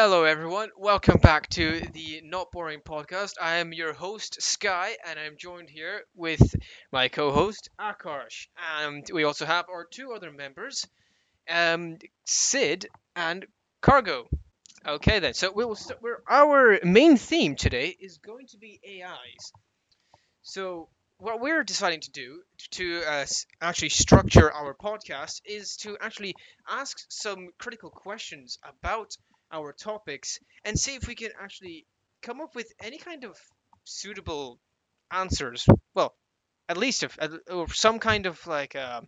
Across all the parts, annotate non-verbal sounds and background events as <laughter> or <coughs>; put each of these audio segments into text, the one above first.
Hello, everyone. Welcome back to the Not Boring podcast. I am your host, Sky, and I'm joined here with my co host, Akarsh. And we also have our two other members, um, Sid and Cargo. Okay, then. So we'll st- we're, our main theme today is going to be AIs. So, what we're deciding to do to uh, actually structure our podcast is to actually ask some critical questions about our topics and see if we can actually come up with any kind of suitable answers. Well, at least if, or some kind of like uh,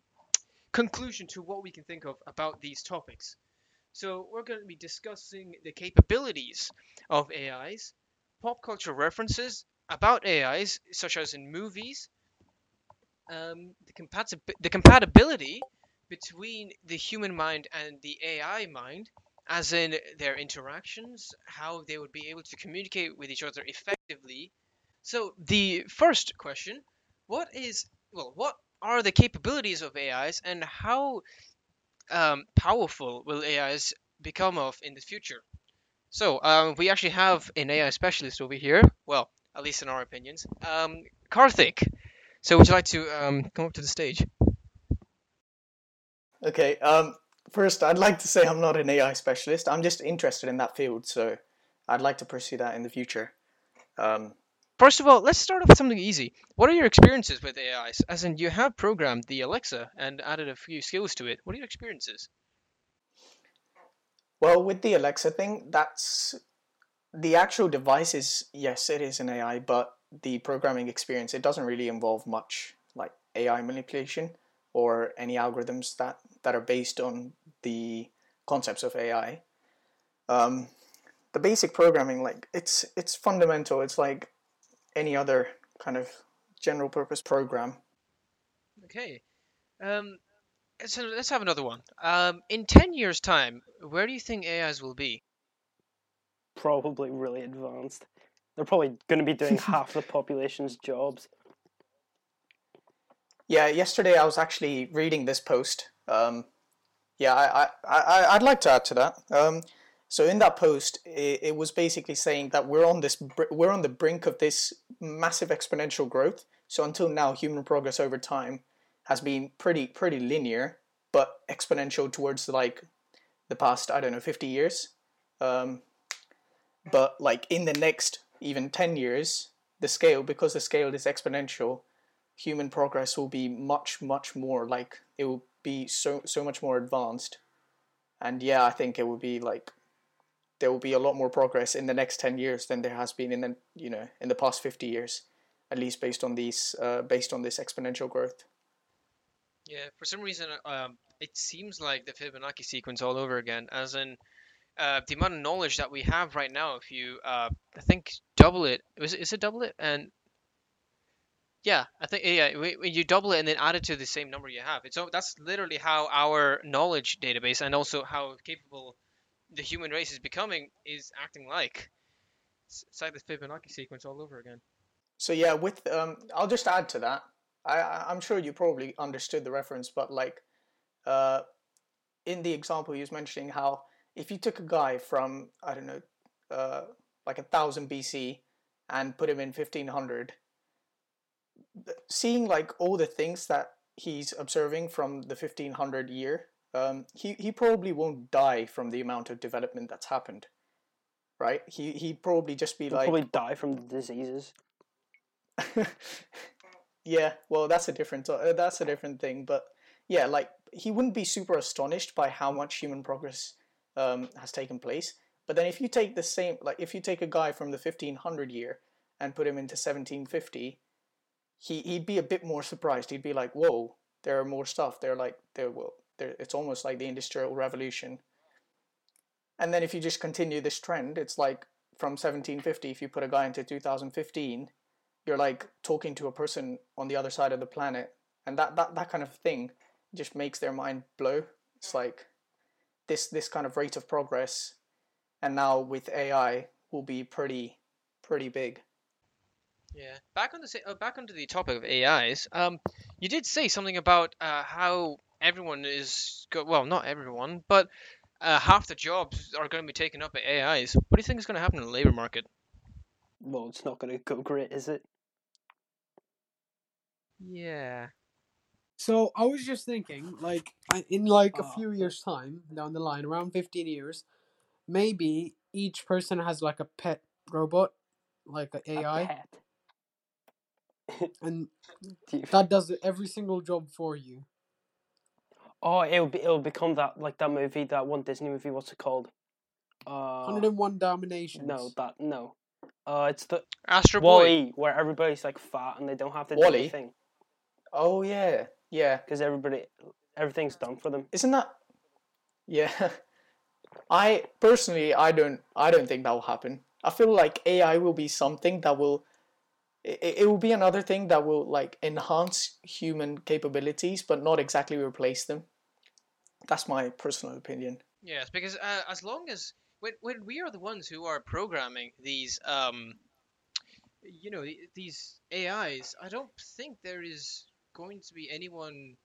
conclusion to what we can think of about these topics. So we're going to be discussing the capabilities of AIs, pop culture references about AIs, such as in movies, um, the, compatib- the compatibility between the human mind and the AI mind, as in their interactions, how they would be able to communicate with each other effectively. So the first question, what is well, what are the capabilities of AIs and how um, powerful will AIs become of in the future? So um, we actually have an AI specialist over here. Well, at least in our opinions, um, Karthik. So would you like to um, come up to the stage? Okay. Um, first, I'd like to say I'm not an AI specialist. I'm just interested in that field, so I'd like to pursue that in the future. Um, First of all, let's start off with something easy. What are your experiences with AIs? As in, you have programmed the Alexa and added a few skills to it. What are your experiences? well, with the Alexa thing, that's the actual device is yes, it is an AI, but the programming experience it doesn't really involve much like AI manipulation or any algorithms that that are based on the concepts of AI. Um, the basic programming, like it's it's fundamental. It's like any other kind of general purpose program. Okay. Um, so let's have another one. Um, in 10 years' time, where do you think AIs will be? probably really advanced. They're probably going to be doing <laughs> half the population's jobs. Yeah, yesterday I was actually reading this post. Um, yeah, I, I, I, I'd like to add to that. Um, so in that post, it, it was basically saying that we're on this, we're on the brink of this massive exponential growth. So until now, human progress over time has been pretty, pretty linear, but exponential towards like the past, I don't know, 50 years. Um, but like in the next even 10 years, the scale, because the scale is exponential, human progress will be much much more like it will be so so much more advanced and yeah i think it will be like there will be a lot more progress in the next 10 years than there has been in the you know in the past 50 years at least based on these uh, based on this exponential growth Yeah, for some reason, um, it seems like the Fibonacci sequence all over again, as in uh, the amount of knowledge that we have right now. If you, uh, I think, double it, is it, is it double it? And yeah, I think yeah, when you double it and then add it to the same number you have, it's so that's literally how our knowledge database and also how capable the human race is becoming is acting like. It's, like the Fibonacci sequence all over again. so yeah with um, i'll just add to that I, i'm sure you probably understood the reference but like uh, in the example he was mentioning how if you took a guy from i don't know uh, like a thousand bc and put him in 1500 seeing like all the things that he's observing from the 1500 year um, he, he probably won't die from the amount of development that's happened right he he'd probably just be They'll like probably die from the diseases. <laughs> yeah well that's a different uh, that's a different thing but yeah like he wouldn't be super astonished by how much human progress um, has taken place but then if you take the same like if you take a guy from the 1500 year and put him into 1750 he, he'd be a bit more surprised. He'd be like whoa there are more stuff. They're like there will there it's almost like the industrial revolution. And then if you just continue this trend it's like from 1750 if you put a guy into 2015 you're like talking to a person on the other side of the planet. And that, that, that kind of thing just makes their mind blow. It's like this this kind of rate of progress and now with ai will be pretty pretty big Yeah. Back on the uh, back onto the topic of AIs. Um, you did say something about uh, how everyone is go- well, not everyone, but uh, half the jobs are going to be taken up by AIs. What do you think is going to happen in the labor market? Well, it's not going to go great, is it? Yeah. So I was just thinking, like, in like a Oh. few years' time down the line, around fifteen years, maybe each person has like a pet robot, like an A AI, pet. <laughs> and that does every single job for you. Oh, it'll be it'll become that like that movie, that one Disney movie. What's it called? Uh, Hundred and one dominations. no, that no. Uh, it's the Astro Boy. Wall-E, where everybody's like fat and they don't have to do Wall-E? anything Oh yeah, yeah. because everybody everything's done for them. Isn't that? Yeah. <laughs> I personally, I don't, I don't think that will happen. I feel like AI will be something that will, it, it will be another thing that will like enhance human capabilities, but not exactly replace them. That's my personal opinion. Yes, because uh, as long as when when we are the ones who are programming these um you know these AIs, I don't think there is going to be anyone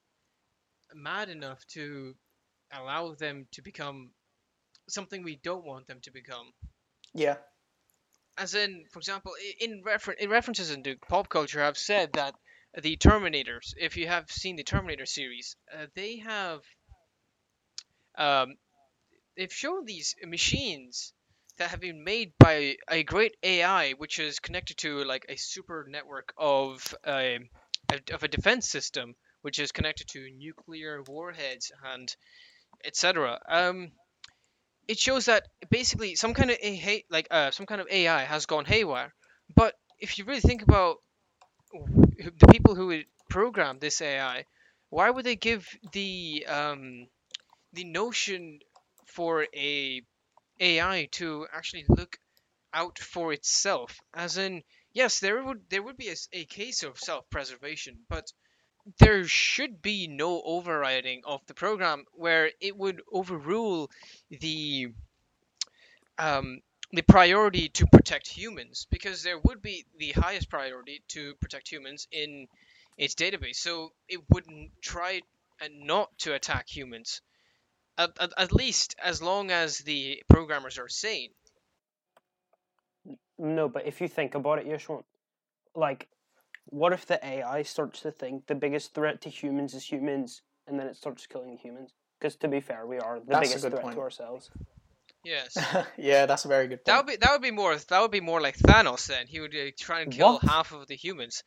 mad enough to allow them to become something we don't want them to become. Yeah. As in, for example, in refer- in references into pop culture, have said that the Terminators, if you have seen the Terminator series, uh, they have um, they've shown these machines that have been made by a great AI, which is connected to like a super network of a of a defense system, which is connected to nuclear warheads and etc. Um, it shows that basically some kind of a like uh, some kind of AI has gone haywire. But if you really think about the people who would program this AI, why would they give the um, the notion for a AI to actually look out for itself? As in, yes, there would there would be a case of self-preservation, but there should be no overriding of the program where it would overrule the um, the priority to protect humans because there would be the highest priority to protect humans in its database. So it wouldn't try and not to attack humans at, at, at least as long as the programmers are sane. No, but if you think about it, Yashwant, like, what if the AI starts to think the biggest threat to humans is humans, and then it starts killing humans? Because to be fair, we are the That's biggest threat point. to ourselves. yes <laughs> yeah, that's a very good that point. would be that would be more that would be more like Thanos then he would uh, try and kill What? half of the humans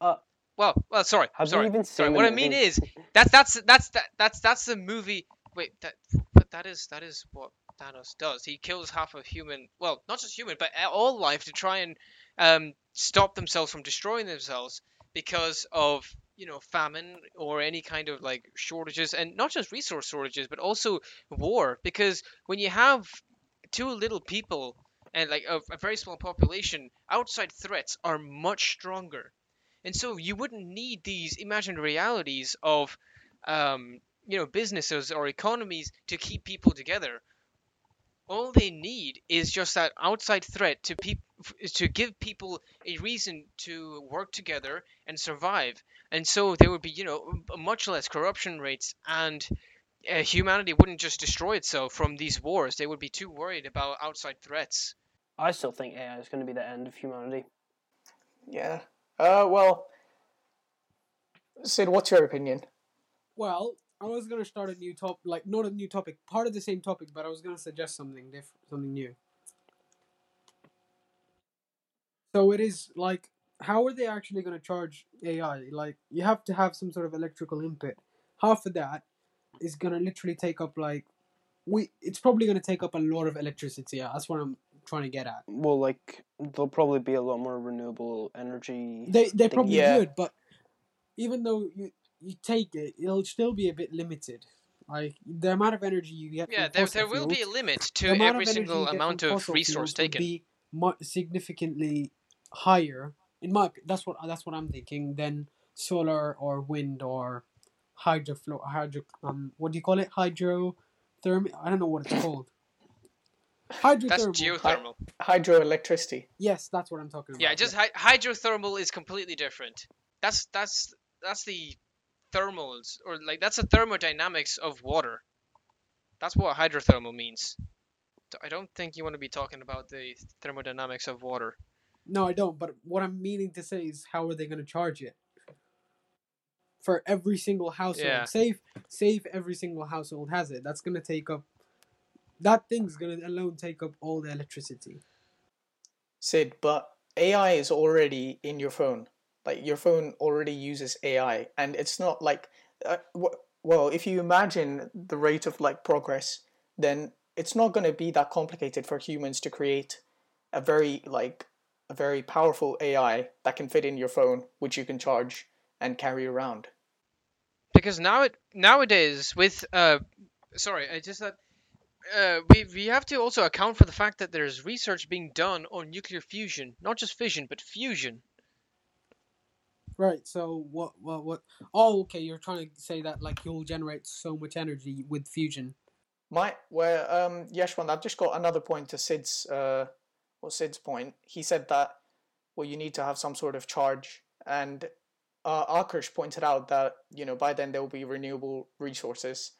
Uh, well well sorry have sorry you even sorry what the I mean movie? is that's that's that's that that's that's the movie wait that but that is that is what Thanos does he kills half of human well not just human but all life to try and um stop themselves from destroying themselves because of you know famine or any kind of like shortages and not just resource shortages but also war. Because when you have too little people and like a, a very small population outside threats are much stronger. And so you wouldn't need these imagined realities of um, you know businesses or economies to keep people together all they need is just that outside threat to peop- f- to give people a reason to work together and survive and so there would be you know much less corruption rates and uh, humanity wouldn't just destroy itself from these wars they would be too worried about outside threats I still think AI is going to be the end of humanity. Yeah. Uh, well, Sid, what's your opinion? Well, I was gonna start a new top, like not a new topic, part of the same topic, but I was gonna suggest something different, something new. So it is like, how are they actually gonna charge AI? Like, you have to have some sort of electrical input. Half of that is gonna literally take up like, we. It's probably gonna take up a lot of electricity. Yeah, that's what I'm trying to get at. Well, like, there'll probably be a lot more renewable energy. They they thing. probably Yeah. would, but even though you you take it, it'll still be a bit limited. Like the amount of energy you get. yeah there, there will be a limit to every single amount of resource taken Be mu- significantly higher. In my that's what that's what I'm thinking. Than solar or wind or hydro hydro um what do you call it hydrotherm I don't know what it's called. Hydrothermal. that's geothermal Hydroelectricity. Yes, that's what I'm talking about. Yeah, just hy- hydrothermal is completely different. That's that's that's the thermals or like that's the thermodynamics of water. That's what hydrothermal means. I don't think you want to be talking about the thermodynamics of water. No, I don't. But what I'm meaning to say is, how are they going to charge it? For every single household, Yeah. save save every single household has it. That's going to take up. That thing's going to alone take up all the electricity. Sid, but AI is already in your phone. Like your phone already uses AI, and it's not like, uh, well, if you imagine the rate of like progress, then it's not going to be that complicated for humans to create a very like a very powerful AI that can fit in your phone, which you can charge and carry around. because now it nowadays with uh sorry i just thought uh, we, we have to also account for the fact that there's research being done on nuclear fusion not just fission but fusion Right. So what? What? What? Oh, okay. You're trying to say that like you'll generate so much energy with fusion. My well, um, Yeshwan, I've just got another point to Sid's uh, well, Sid's point. He said that well, you need to have some sort of charge, and uh, Akarsh pointed out that you know by then there will be renewable resources,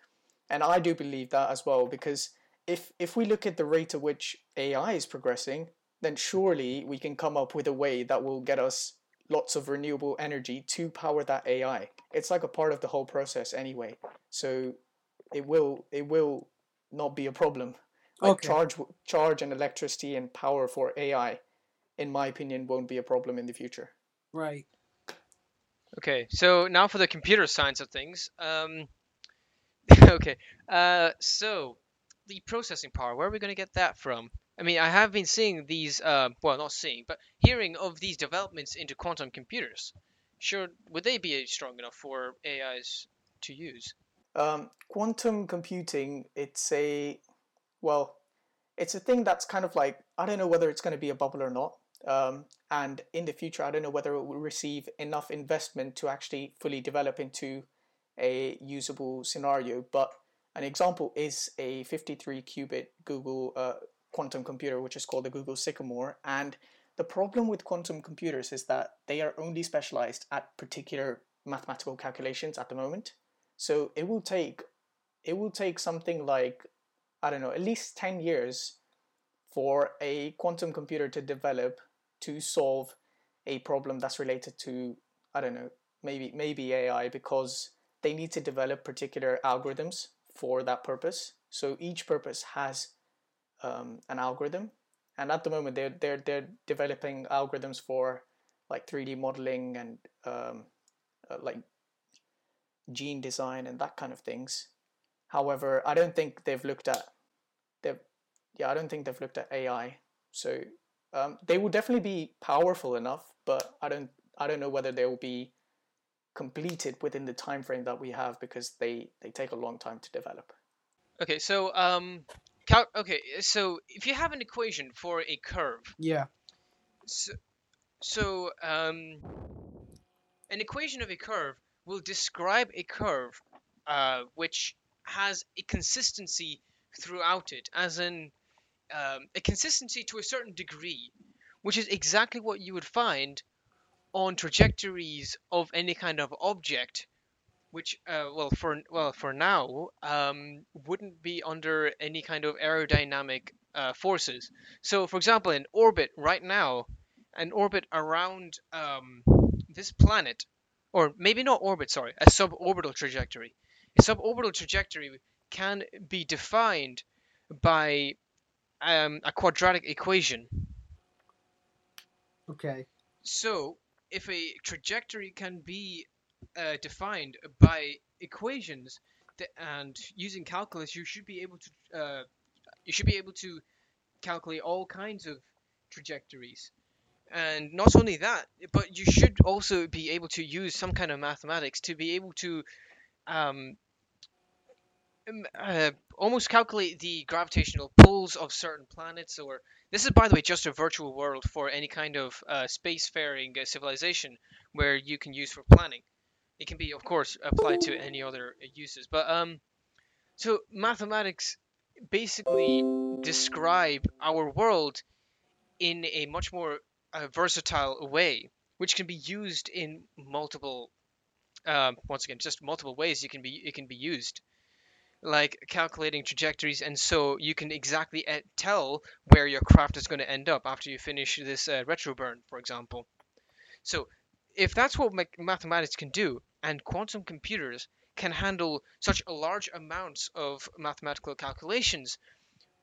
and I do believe that as well because if if we look at the rate at which AI is progressing, then surely we can come up with a way that will get us lots of renewable energy to power that AI. It's like a part of the whole process anyway. So it will it will not be a problem. Like Okay. charge charge and electricity and power for AI, in my opinion, won't be a problem in the future. Right. okay so now for the computer science of things um <laughs> okay uh so the processing power where are we going to get that from i mean i have been seeing these uh well not seeing but hearing of these developments into quantum computers sure would they be strong enough for ais to use Um, quantum computing, it's a well, it's a thing that's kind of like I don't know whether it's going to be a bubble or not. Um, and in the future, I don't know whether it will receive enough investment to actually fully develop into a usable scenario. But an example is a 53 qubit Google uh, quantum computer, which is called the Google Sycamore. And the problem with quantum computers is that they are only specialized at particular mathematical calculations at the moment. So it will take it will take something like I don't know at least ten years for a quantum computer to develop to solve a problem that's related to I don't know maybe maybe AI because they need to develop particular algorithms for that purpose. So each purpose has um, an algorithm, and at the moment they're they're they're developing algorithms for like three D modeling and um, uh, like gene design and that kind of things. However, I don't think they've looked at they've yeah I don't think they've looked at AI. So um, they will definitely be powerful enough, but I don't I don't know whether they will be completed within the time frame that we have because they they take a long time to develop. Okay, so um, cal- okay, so if you have an equation for a curve, Yeah. so, so um, an equation of a curve will describe a curve, uh, which has a consistency throughout it, as in um, a consistency to a certain degree, which is exactly what you would find on trajectories of any kind of object which uh, well for well for now um, wouldn't be under any kind of aerodynamic uh, forces. So, for example, in orbit right now, an orbit around um, this planet, or maybe not orbit, sorry, a suborbital trajectory. A suborbital trajectory can be defined by um, a quadratic equation. Okay. So, if a trajectory can be uh, defined by equations th- and using calculus, you should be able to uh, you should be able to calculate all kinds of trajectories. And not only that, but you should also be able to use some kind of mathematics to be able to um, uh, almost calculate the gravitational pulls of certain planets or this is by the way just a virtual world for any kind of uh, spacefaring uh, civilization where you can use for planning it can be of course applied to any other uses but um so mathematics basically describe our world in a much more uh, versatile way which can be used in multiple um, once again just multiple ways you can be it can be used like calculating trajectories, and so you can exactly uh, tell where your craft is going to end up after you finish this uh, retro burn, for example. So, if that's what ma- mathematics can do, and quantum computers can handle such large amounts of mathematical calculations,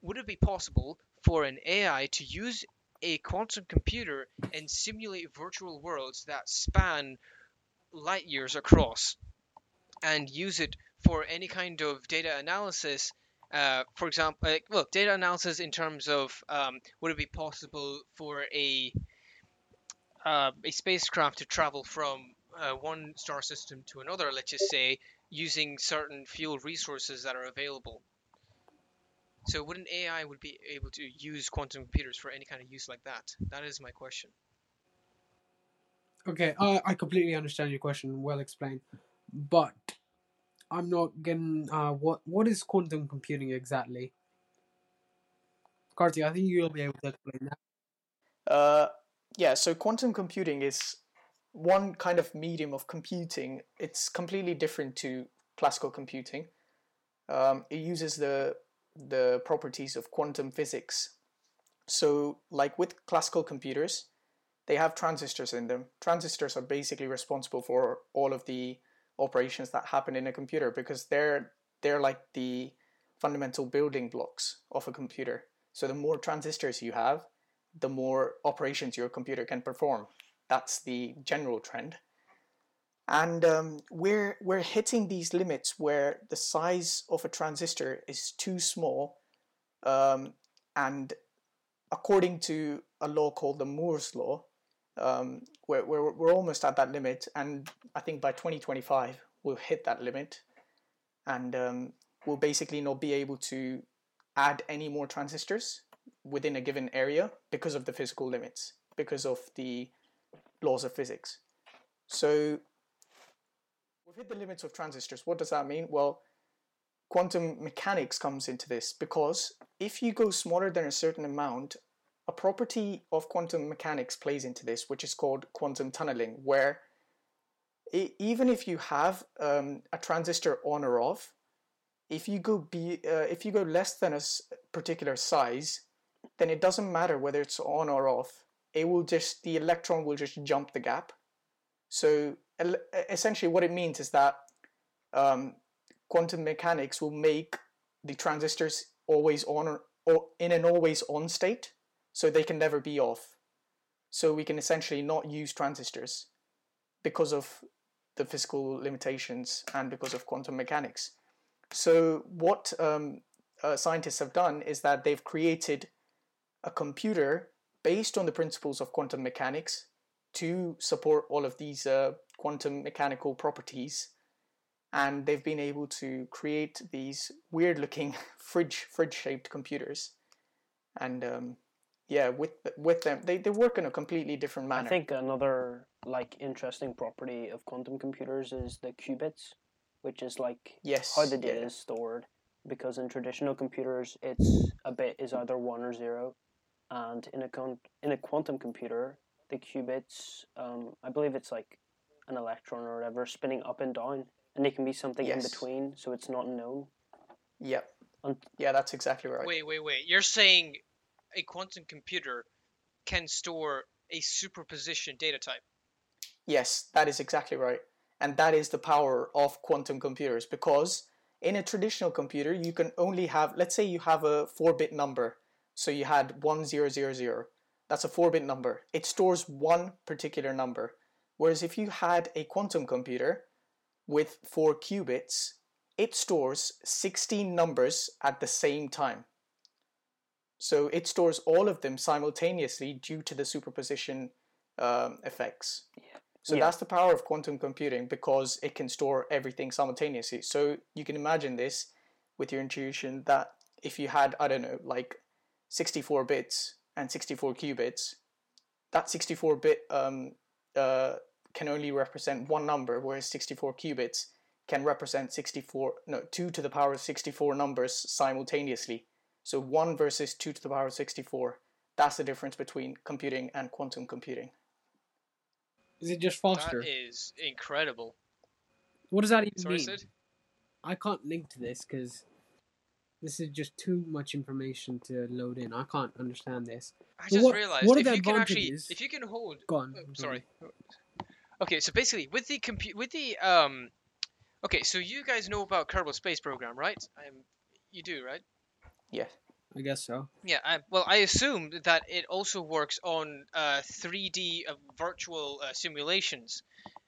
would it be possible for an AI to use a quantum computer and simulate virtual worlds that span light years across and use it for any kind of data analysis? Uh, for example, like, well, data analysis in terms of um, would it be possible for a uh, a spacecraft to travel from uh, one star system to another, let's just say, using certain fuel resources that are available. So would an AI would be able to use quantum computers for any kind of use like that? That is my question. Okay, uh, I completely understand your question. Well explained, but I'm not getting uh, what what is quantum computing exactly? Karti, I think you'll be able to explain that. Uh, yeah, so quantum computing is one kind of medium of computing. It's completely different to classical computing. Um, it uses the the properties of quantum physics. So, like with classical computers, they have transistors in them. Transistors are basically responsible for all of the operations that happen in a computer because they're they're like the fundamental building blocks of a computer. So the more transistors you have, the more operations your computer can perform. That's the general trend. And um, we're we're hitting these limits where the size of a transistor is too small, um, and according to a law called the Moore's law, um, we're, we're, we're almost at that limit, and I think by 2025 we'll hit that limit, and um, we'll basically not be able to add any more transistors within a given area because of the physical limits, because of the laws of physics. So we've hit the limits of transistors. What does that mean? Well, quantum mechanics comes into this because if you go smaller than a certain amount, a property of quantum mechanics plays into this, which is called quantum tunneling, where it, even if you have um, a transistor on or off, if you go be uh, if you go less than a particular size, then it doesn't matter whether it's on or off. It will just the electron will just jump the gap. So essentially, what it means is that um, quantum mechanics will make the transistors always on or, or in an always on state so they can never be off. So we can essentially not use transistors because of the physical limitations and because of quantum mechanics. So what um, uh, scientists have done is that they've created a computer based on the principles of quantum mechanics to support all of these uh, quantum mechanical properties and they've been able to create these weird looking <laughs> fridge fridge shaped computers and um, yeah, with with them, they, they work in a completely different manner. I think another like interesting property of quantum computers is the qubits, which is like yes, how the data yeah. is stored. Because in traditional computers, it's a bit is either one or zero, and in a con- in a quantum computer, the qubits, um, I believe it's like an electron or whatever spinning up and down, and they can be something Yes. in between, so it's not known. Yep. And- Yeah, that's exactly right. Wait, wait, wait. You're saying a quantum computer can store a superposition data type? Yes, that is exactly right. And that is the power of quantum computers because in a traditional computer, you can only have, let's say you have a 4 bit number. So you had 1000. That's a 4 bit number. It stores one particular number. Whereas if you had a quantum computer with 4 qubits, it stores 16 numbers at the same time. So it stores all of them simultaneously due to the superposition um, effects. So Yeah. that's the power of quantum computing because it can store everything simultaneously. So you can imagine this with your intuition that if you had, I don't know, like 64 bits and 64 qubits, that 64 bit um, uh, can only represent one number, whereas 64 qubits can represent 64, no, 2 to the power of 64 numbers simultaneously. So 1 versus 2 to the power of 64. That's the difference between computing and quantum computing. Is it just faster? That is incredible. What does that even Sorry, mean? Sid? I can't link to this because This is just too much information to load in. I can't understand this. I just what- realized what are if the you can actually, advantages? if you can hold, Go on. oh, go sorry. Okay, so basically with the compu- with the um, okay, so you guys know about Kerbal Space Program, right? Um, you do, right? Yeah. I guess so. Yeah, I, well, I assume that it also works on uh, 3D uh, virtual uh, simulations.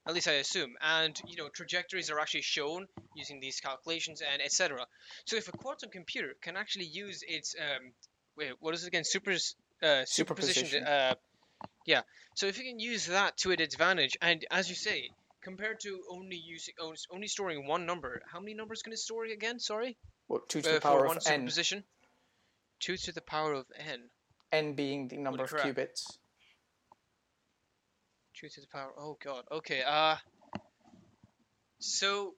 At least I assume, and you know trajectories are actually shown using these calculations and etc. So if a quantum computer can actually use its um, wait, what is it again? Super uh, superposition. Uh, yeah. So if you can use that to its advantage, and as you say, compared to only using only storing one number, how many numbers can it store again? Sorry, Well, two to uh, the power of n. Two to the power of n. n being the number of correct. qubits. To the power. Oh god. Okay. Uh. So.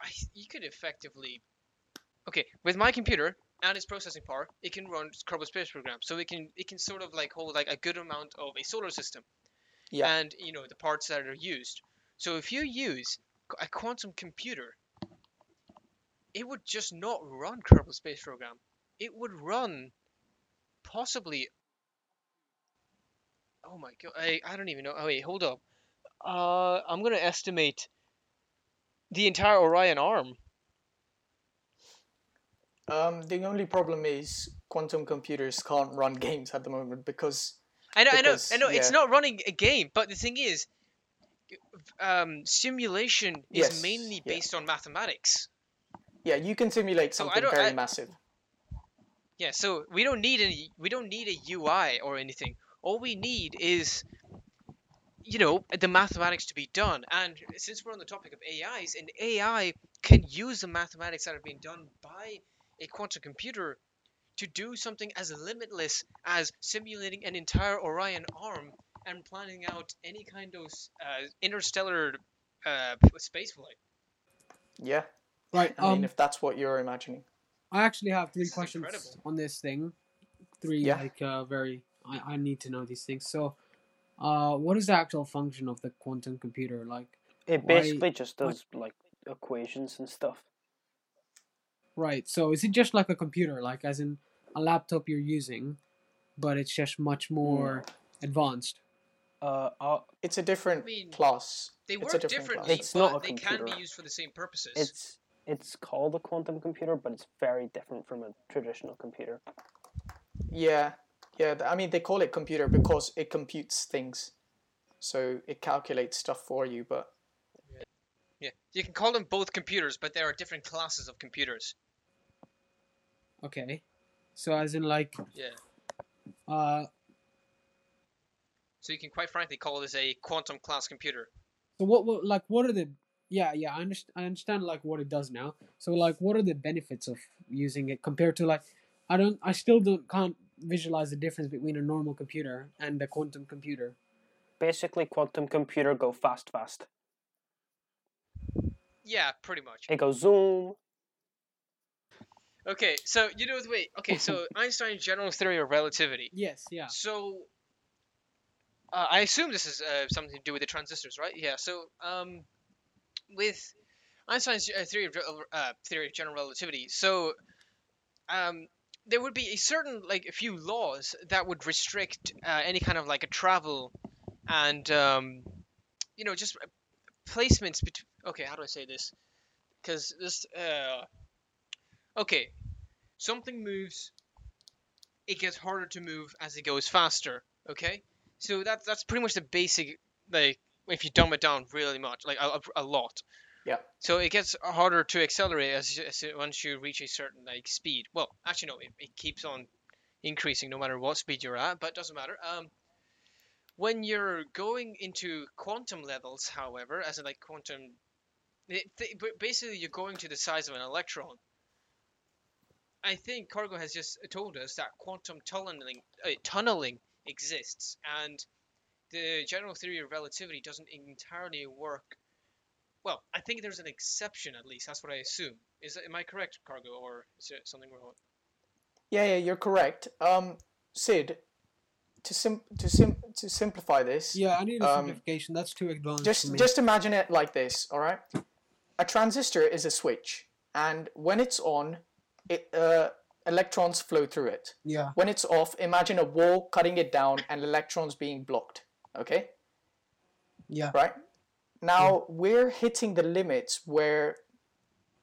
I you could effectively. Okay, with my computer and its processing power, it can run Kerbal Space Program. So it can it can sort of like hold like a good amount of a solar system. Yeah. And you know the parts that are used. So if you use a quantum computer, it would just not run Kerbal Space Program. It would run possibly Oh my god, I, I don't even know. Oh wait, hold up. Uh, I'm gonna estimate the entire Orion arm. Um, the only problem is quantum computers can't run <laughs> games at the moment because I know, I know, I know. It's not running a game, but the thing is, um, simulation is Yes, mainly yeah. based on mathematics. yeah, you can simulate something very I- massive. Yeah, so we don't need any. We don't need a UI or anything. All we need is, you know, the mathematics to be done. And since we're on the topic of AIs, an AI can use the mathematics that are being done by a quantum computer to do something as limitless as simulating an entire Orion arm and planning out any kind of uh, interstellar uh, spaceflight. Yeah, Right. I mean, Um, if that's what you're imagining. I actually have three This questions incredible. on this thing. Three Yeah. like uh, very. I, I need to know these things. So, uh, what is the actual function of the quantum computer? Like, It Why- basically just why- does like equations and stuff. right? So, is it just like a computer, like as in a laptop you're using, but it's just much more advanced? Uh, uh, It's a different mean, class. They It's a work different differently, class. It's but not a they can be used for the same purposes. it's it's called a quantum computer, but it's very different from a traditional computer. Yeah, yeah. I mean, they call it computer because it computes things, so it calculates stuff for you. But Yeah, you can call them both computers, but there are different classes of computers. Okay. So, as in like, Yeah. uh, So you can quite frankly call this a quantum class computer. so what, what, like, what are the? Yeah, yeah. I understand. I understand like what it does now. So, like, what are the benefits of using it compared to like? I don't. I still don't can't visualize the difference between a normal computer and a quantum computer. Basically, quantum computer go fast, fast. Yeah, pretty much. It goes zoom. Okay, so you know the way. Okay, so <laughs> Einstein's general theory of relativity. Yes. Yeah. So uh, I assume this is uh, something to do with the transistors, right? Yeah. So um, with Einstein's uh, theory of uh, theory of general relativity, so um, there would be a certain like a few laws that would restrict uh, any kind of like a travel and um, you know just uh, placements between. Okay, how do I say this? Because this. Uh, okay, something moves. It gets harder to move as it goes faster. Okay, so that's that's pretty much the basic like if you dumb it down really much, like a, a, a lot. Yeah. So it gets harder to accelerate as, as once you reach a certain like speed. Well, actually no, it, it keeps on increasing no matter what speed you're at, but it doesn't matter. Um, when you're going into quantum levels, however, as in like quantum, it, th- basically you're going to the size of an electron. I think Cargo has just told us that quantum tunneling, uh, tunneling exists, and the general theory of relativity doesn't entirely work. Well, I think there's an exception at least. That's what I assume. Is am I correct, Cargo, or is there something wrong? yeah, yeah, you're correct. Um, Sid, to sim to sim to simplify this, Yeah. I need a Um, simplification. That's too advanced for just me. just imagine it like this. All right, a transistor is a switch, and when it's on, it uh, electrons flow through it. Yeah. When it's off, imagine a wall cutting it down and electrons being blocked. Okay, Yeah. right? Now we're hitting the limits where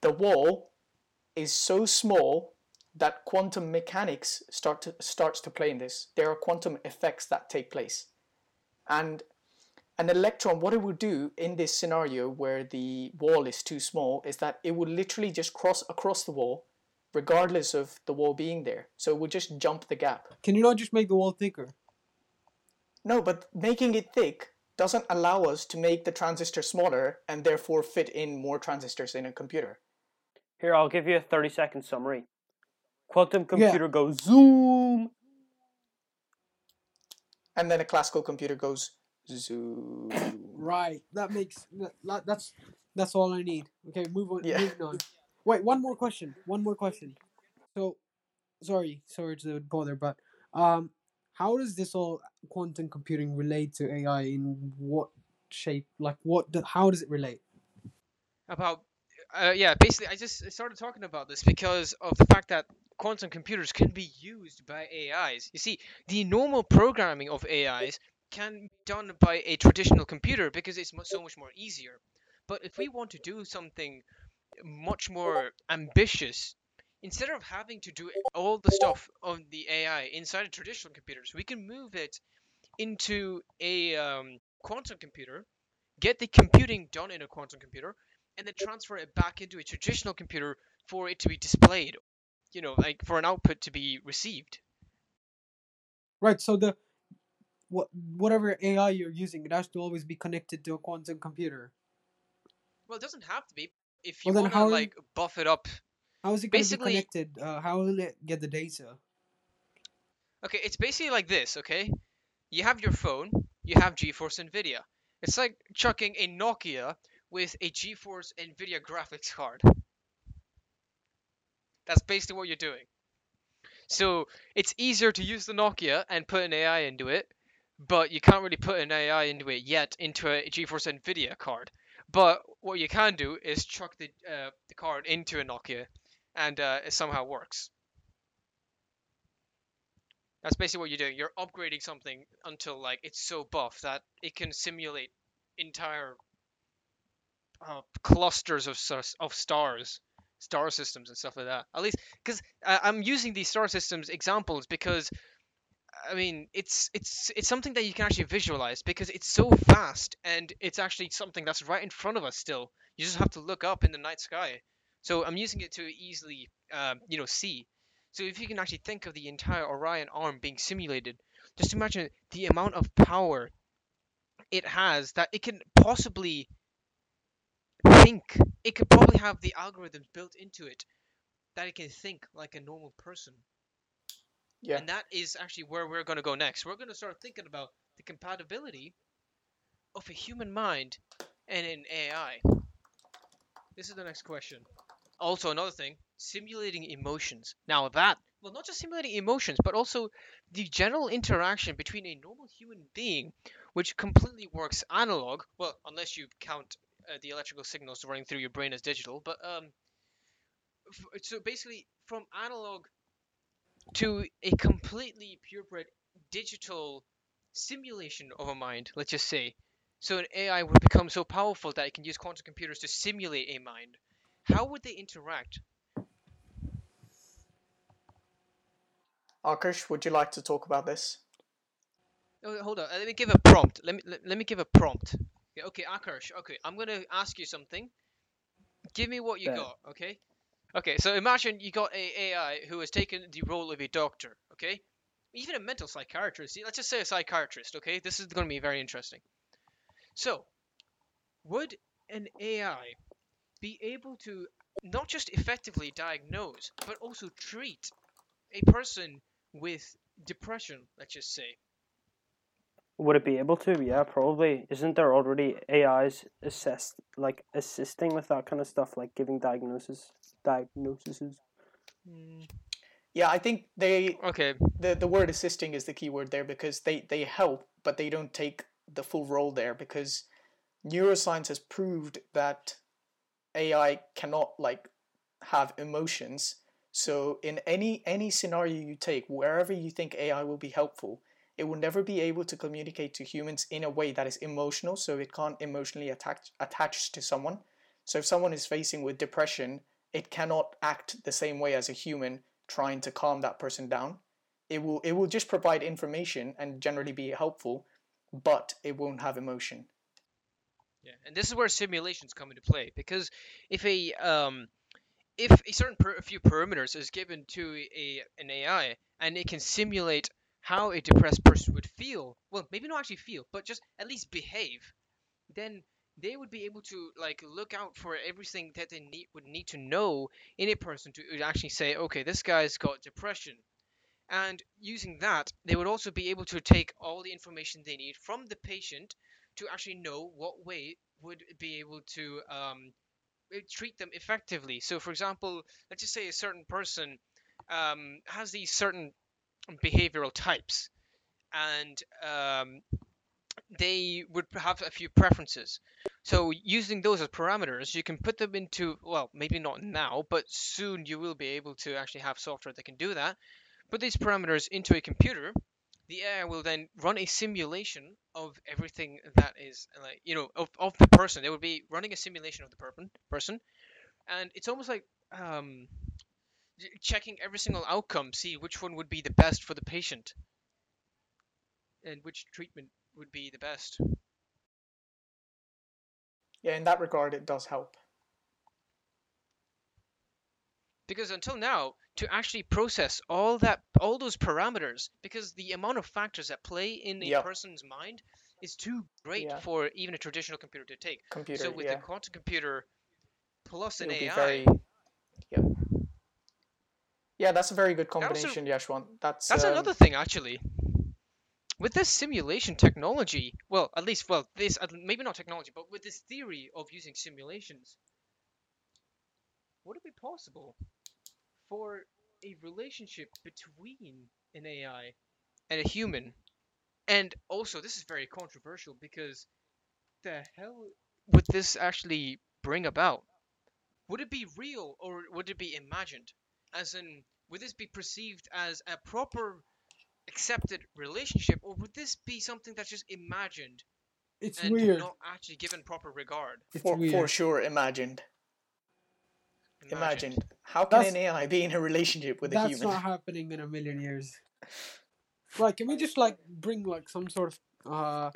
the wall is so small that quantum mechanics start to, starts to play in this. There are quantum effects that take place, and an electron, what it would do in this scenario where the wall is too small, is that it would literally just cross across the wall, regardless of the wall being there. So it would just jump the gap. Can you not just make the wall thicker? No, but making it thick doesn't allow us to make the transistor smaller and therefore fit in more transistors in a computer. Here, I'll give you a 30 second summary. Quantum computer goes zoom. And then a classical computer goes zoom. <coughs> Right. That makes that, that- that's that's all I need. Okay, move on. Yeah. Moving on. Wait, one more question. One more question. So, sorry, sorry to bother, but um, how does this all quantum computing relate to AI? In what shape? Like, what? How does it relate? about uh, yeah basically i just started talking about this because of the fact that quantum computers can be used by ais you see the normal programming of ais can be done by a traditional computer because it's so much more easier but if we want to do something much more ambitious instead of having to do all the stuff on the ai inside traditional computers we can move it into a um, quantum computer get the computing done in a quantum computer and then transfer it back into a traditional computer for it to be displayed you know like for an output to be received Right. So the what whatever AI you're using, it has to always be connected to a quantum computer. well it doesn't have to be if you Well, want to like buff it up How is it going to be Basically- connected? Uh, how will it get the data? okay it's basically like this okay? You have your phone you have geforce nvidia. It's like chucking a nokia with a geforce nvidia graphics card. That's basically what you're doing. So it's easier to use the nokia and put an ai into it but you can't really put an ai into it yet into a geforce nvidia card. But what you can do is chuck the, uh, the card into a nokia and uh, it somehow works that's basically what you're doing. You're upgrading something until like it's so buff that it can simulate entire uh, clusters of of stars, star systems and stuff like that. At least because I'm using these star systems examples because I mean it's it's it's something that you can actually visualize because it's so fast and it's actually something that's right in front of us still. You just have to look up in the night sky. So I'm using it to easily um, you know see. So if you can actually think of the entire Orion arm being simulated, just imagine the amount of power it has that it can possibly think. It could probably have the algorithms built into it that it can think like a normal person. Yeah. And that is actually where we're going to go next. We're going to start thinking about the compatibility of a human mind and an AI. This is the next question. Also, another thing, simulating emotions. Now, that, well, not just simulating emotions, but also the general interaction between a normal human being, which completely works analog, well, unless you count uh, the electrical signals running through your brain as digital, but, um, f- so basically, from analog to a completely purebred digital simulation of a mind, let's just say. So an AI would become so powerful that it can use quantum computers to simulate a mind. How would they interact? Akarsh, would you like to talk about this? Oh, hold on. uh, Let me give a prompt. Let me let, let me give a prompt. Okay, okay, Akarsh. Okay, I'm gonna ask you something. Give me what you Bet. got. Okay. Okay. So imagine you got a AI who has taken the role of a doctor. Okay. Even a mental psychiatrist. Let's just say a psychiatrist. Okay. This is going to be very interesting. So, would an AI be able to not just effectively diagnose, but also treat a person with depression? Let's just say. Would it be able to? Yeah, probably. Isn't there already AIs assessed, like assisting with that kind of stuff, like giving diagnosis, diagnoses? Hmm, Yeah, I think they Okay. the the word assisting is the key word there because they they help, but they don't take the full role there because neuroscience has proved that AI cannot like have emotions. So in any any scenario you take, wherever you think AI will be helpful, it will never be able to communicate to humans in a way that is emotional. So it can't emotionally attach attach to someone. So if someone is facing with depression, it cannot act the same way as a human trying to calm that person down. It will it will just provide information and generally be helpful, but it won't have emotion. Yeah, and this is where simulations come into play because if a um, if a certain per- a few parameters is given to a an AI and it can simulate how a depressed person would feel, well, maybe not actually feel, but just at least behave, then they would be able to like look out for everything that they need would need to know in a person to actually say, okay, this guy's got depression. And using that, they would also be able to take all the information they need from the patient to actually know what way would be able to um, eh, treat them effectively. So, for example, let's just say a certain person um, has these certain behavioral types, and um, they would have a few preferences. So, using those as parameters, you can put them into well, maybe not now, but soon you will be able to actually have software that can do that. Put these parameters into a computer the AI will then run a simulation of everything that is like you know of, of the person. It would be running a simulation of the person person, and it's almost like um, checking every single outcome, see which one would be the best for the patient, and which treatment would be the best. Yeah, in that regard, it does help. Because until now, to actually process all that all those parameters because the amount of factors at play in a Yep. person's mind is too great Yeah. for even a traditional computer to take. Computer, so with yeah. the quantum computer plus an It'll AI, very. Yeah. Yeah, that's a very good combination, Yaswant. That's that's um, another thing actually. With this simulation technology, well, at least, well, this maybe not technology, but with this theory of using simulations, would it be possible for a relationship between an AI and a human? And also, this is very controversial because the hell would this actually bring about? Would it be real or would it be imagined? As in, would this be perceived as a proper accepted relationship or would this be something that's just imagined It's and weird. not actually given proper regard? It's for, for sure imagined. Imagined. Imagined. How can That's- an AI be in a relationship with a That's human? not happening in a million years. Like, can we just like bring like some sort of uh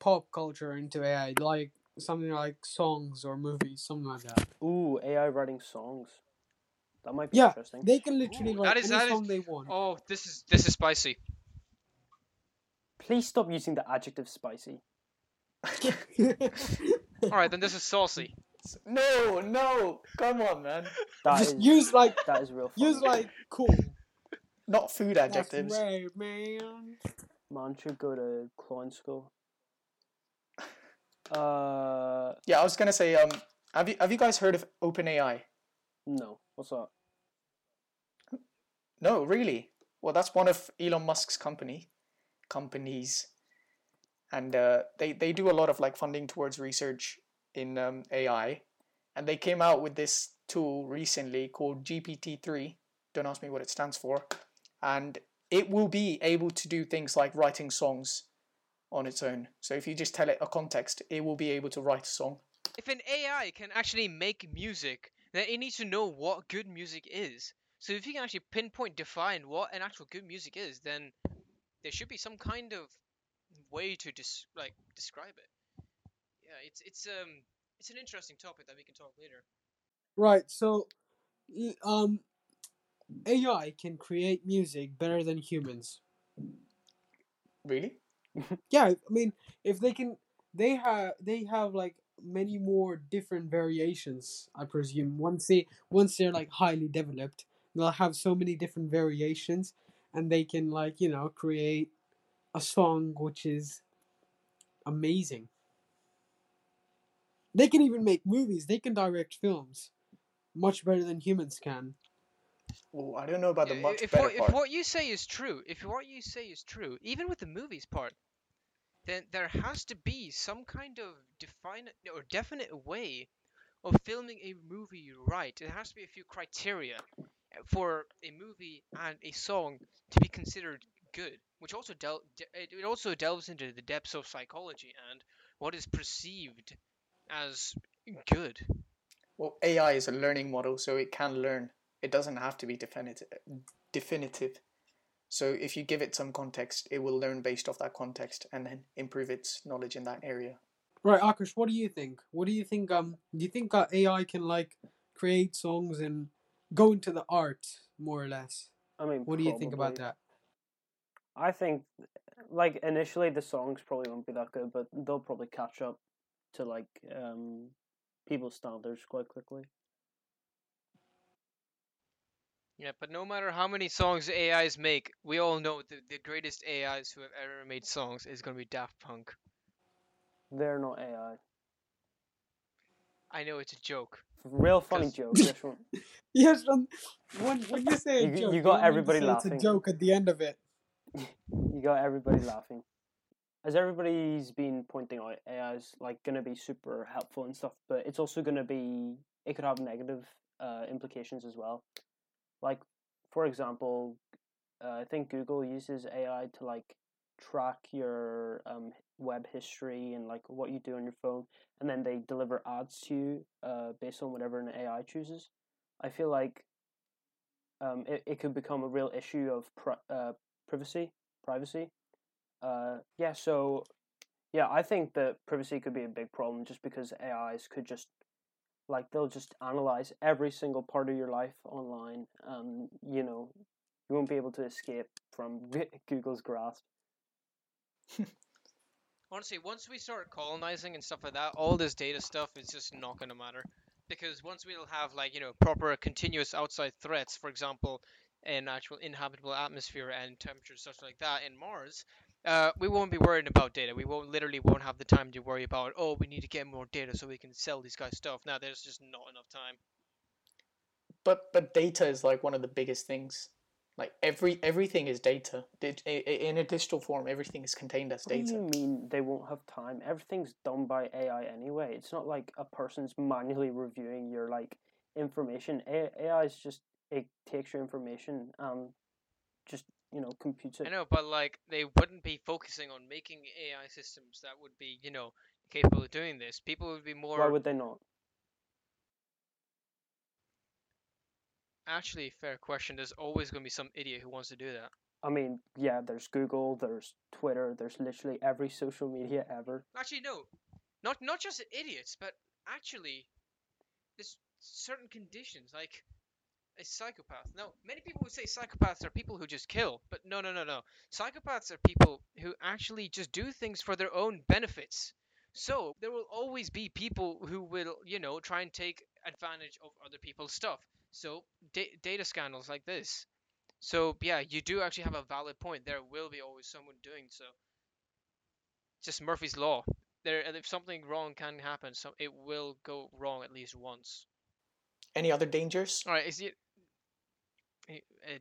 pop culture into AI, like something like songs or movies, something like that. Ooh, AI writing songs. That might be Yeah, interesting. They can literally Ooh, write that is- any that is- song they want. Oh, this is this is spicy. Please stop using the adjective spicy. <laughs> All right, then this is saucy. No, no, come on, man. That Just is use like that is real. Funny. use like cool. Not food That's adjectives. right, man. man should go to clown school. <laughs> Uh, Yeah, I was gonna say, um, have you have you guys heard of OpenAI? no. What's that? No, really. Well, that's one of Elon Musk's company companies, and uh, they they do a lot of like funding towards research in um, AI, and they came out with this tool recently called GPT three. Don't ask me what it stands for, and it will be able to do things like writing songs on its own. So if you just tell it a context, it will be able to write a song. If an AI can actually make music, then it needs to know what good music is. So if you can actually pinpoint, define what an actual good music is, then there should be some kind of way to dis- like describe it. Yeah, it's it's um it's an interesting topic that we can talk later. Right. So, um, AI can create music better than humans. Really? <laughs> Yeah, I mean, if they can, they have they have like many more different variations. I presume once they once they're like highly developed, they'll have so many different variations, and they can like you know create a song which is amazing. They can even make movies. They can direct films, much better than humans can. Well, I don't know about the Yeah, much if better what, part. if what you say is true, if what you say is true, even with the movies part, then there has to be some kind of define or definite way of filming a movie right, there has to be a few criteria eh, for a movie and a song to be considered good, which also del- it also delves into the depths of psychology and what is perceived as good. Well, AI is a learning model, so it can learn. It doesn't have to be definitive. Definitive. So if you give it some context, it will learn based off that context and then improve its knowledge in that area. Right, Akarsh, what do you think? What do you think? Um, do you think uh, AI can like create songs and go into the art more or less? I mean, What do you think about that? I think, like initially, the songs probably won't be that good, but they'll probably catch up to like um people's standards quite quickly. Yeah, but no matter how many songs AIs make, we all know that the greatest AIs who have ever made songs is going to be Daft Punk. They're not AI. I know it's a joke. Real funny 'Cause- joke. This one. <laughs> Yes, when when, when you say a You- joke, you got don't mean to everybody say laughing. It's a joke at the end of it. <laughs> You got everybody laughing. As everybody's been pointing out, AI is like going to be super helpful and stuff, but it's also going to be. It could have negative uh, implications as well. Like, for example, uh, I think Google uses AI to like track your um, web history and like what you do on your phone, and then they deliver ads to you uh, based on whatever an AI chooses. I feel like um, it, it could become a real issue of pri- uh, privacy. Privacy. Uh, yeah. So, yeah, I think that privacy could be a big problem just because AIs could just like they'll just analyze every single part of your life online. Um, you know, you won't be able to escape from <laughs> Google's grasp. Honestly, once we start colonizing and stuff like that, all this data stuff is just not going to matter. Because once we'll have, like, you know, proper continuous outside threats, for example, an actual inhabitable atmosphere and temperature, such like that in Mars, uh, we won't be worrying about data. We won't literally won't have the time to worry about, oh, we need to get more data so we can sell these guys stuff. Now, there's just not enough time. But but data is like one of the biggest things. Like every everything is data. Dig- i- i- In a digital form, everything is contained as What do data. you mean they won't have time? Everything's done by AI anyway. It's not like a person's manually reviewing your like information. AI is just it takes your information and just you know computes it. I know, but like they wouldn't be focusing on making AI systems that would be, you know, capable of doing this. People would be more Why would they not? actually fair question. There's always going to be some idiot who wants to do that. I mean, yeah, there's Google, there's Twitter, there's literally every social media ever. Actually, no, not not just idiots, but actually, there's certain conditions like a psychopath. Now, many people would say psychopaths are people who just kill, but no, no, no, no. Psychopaths are people who actually just do things for their own benefits. So there will always be people who will, you know, try and take advantage of other people's stuff. So da- data scandals like this. So yeah, you do actually have a valid point. There will be always someone doing so. Just Murphy's law. There, if something wrong can happen, so it will go wrong at least once. Any other dangers? All right, is it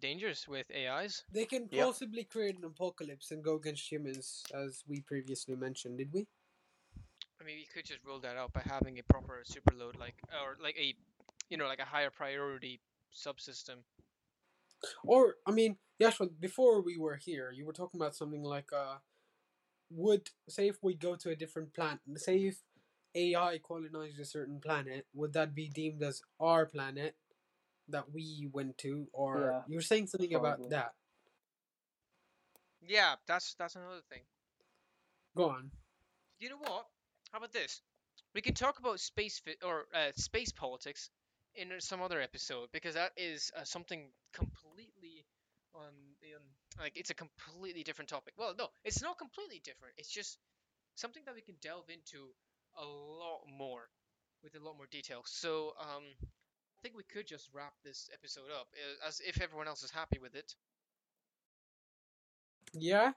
dangerous with AIs? They can Yeah. possibly create an apocalypse and go against humans, as we previously mentioned, did we? I mean, we could just rule that out by having a proper superload, like or like a, you know, like a higher priority subsystem. Or, I mean, Yaswant, before we were here, you were talking about something like, uh, would, say if we go to a different planet, say if AI colonized a certain planet, would that be deemed as our planet that we went to? Or Yeah, you were saying something about that. Yeah, that's that's another thing. Go on. You know what? How about this? We can talk about space fit or uh, space politics in some other episode because that is uh, something completely on the um, like it's a completely different topic. Well, no, it's not completely different. It's just something that we can delve into a lot more with a lot more detail. So, um, I think we could just wrap this episode up uh, as if everyone else is happy with it. Yeah?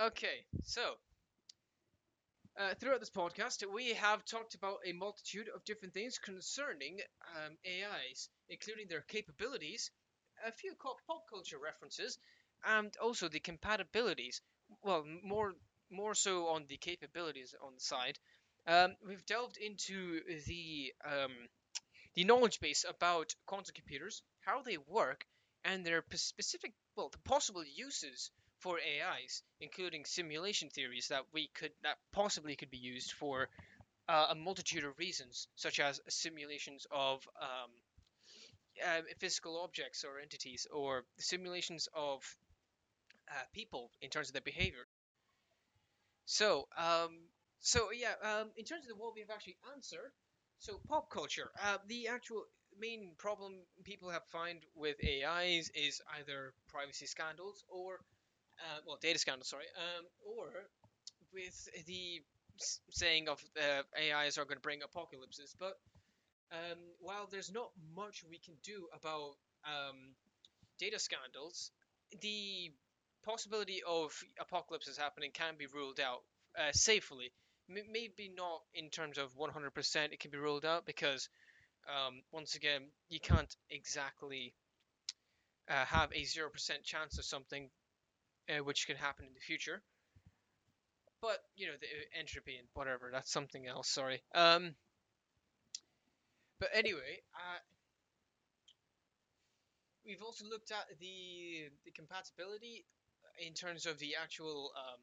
Okay, so uh, throughout this podcast, we have talked about a multitude of different things concerning um, AIs, including their capabilities, a few pop culture references, and also the compatibilities. Well, more more so on the capabilities on the side, Um, we've delved into the um, the knowledge base about quantum computers, how they work, and their specific, well, the possible uses for AIs, including simulation theories that we could that possibly could be used for uh, a multitude of reasons, such as simulations of um, uh, physical objects or entities, or simulations of uh, people in terms of their behavior. So, um, so yeah, um, in terms of what we've actually answered, so pop culture, uh, the actual main problem people have find with AIs is either privacy scandals or, uh, well, data scandals, sorry, um, or with the saying of uh, AIs are going to bring apocalypses. But um, while there's not much we can do about um, data scandals, the possibility of apocalypses happening can be ruled out uh, safely. Maybe not in terms of 100% it can be ruled out because um, once again you can't exactly uh, have a 0% chance of something uh, which can happen in the future. But you know the uh, entropy and whatever that's something else. Sorry. Um. But anyway, uh, we've also looked at the the compatibility in terms of the actual um,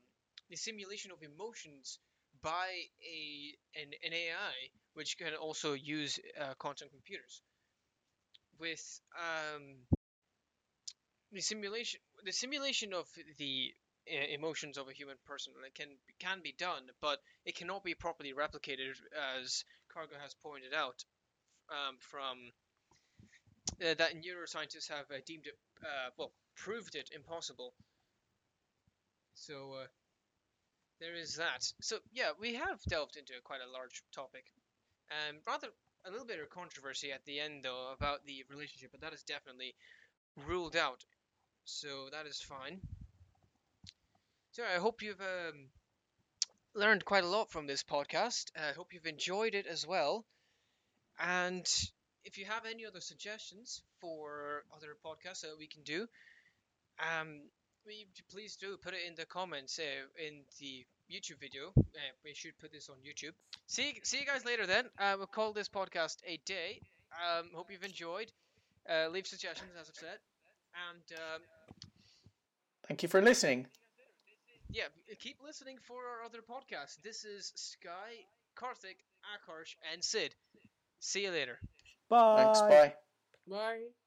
the simulation of emotions by a an, an AI, which can also use uh, quantum computers. With um, the simulation, the simulation of the uh, emotions of a human person it can can be done, but it cannot be properly replicated, as Cargo has pointed out um, from uh, that neuroscientists have uh, deemed it, uh, well, proved it impossible. So uh, there is that. So yeah, we have delved into quite a large topic, and rather a little bit of controversy at the end though about the relationship, but that is definitely ruled out. So that is fine. So I hope you've um, learned quite a lot from this podcast. I hope you've enjoyed it as well. And if you have any other suggestions for other podcasts that we can do, um, we, please do put it in the comments uh, in the YouTube video. Uh, we should put this on YouTube. See, see you guys later then. Uh, we'll call this podcast a day. Um, hope you've enjoyed. Uh, leave suggestions, as I've said. And um, Thank you for listening. yeah, keep listening for our other podcasts. This is Sky, Karthik, Akarsh, and Sid. See you later. Bye. Thanks. Bye. Bye.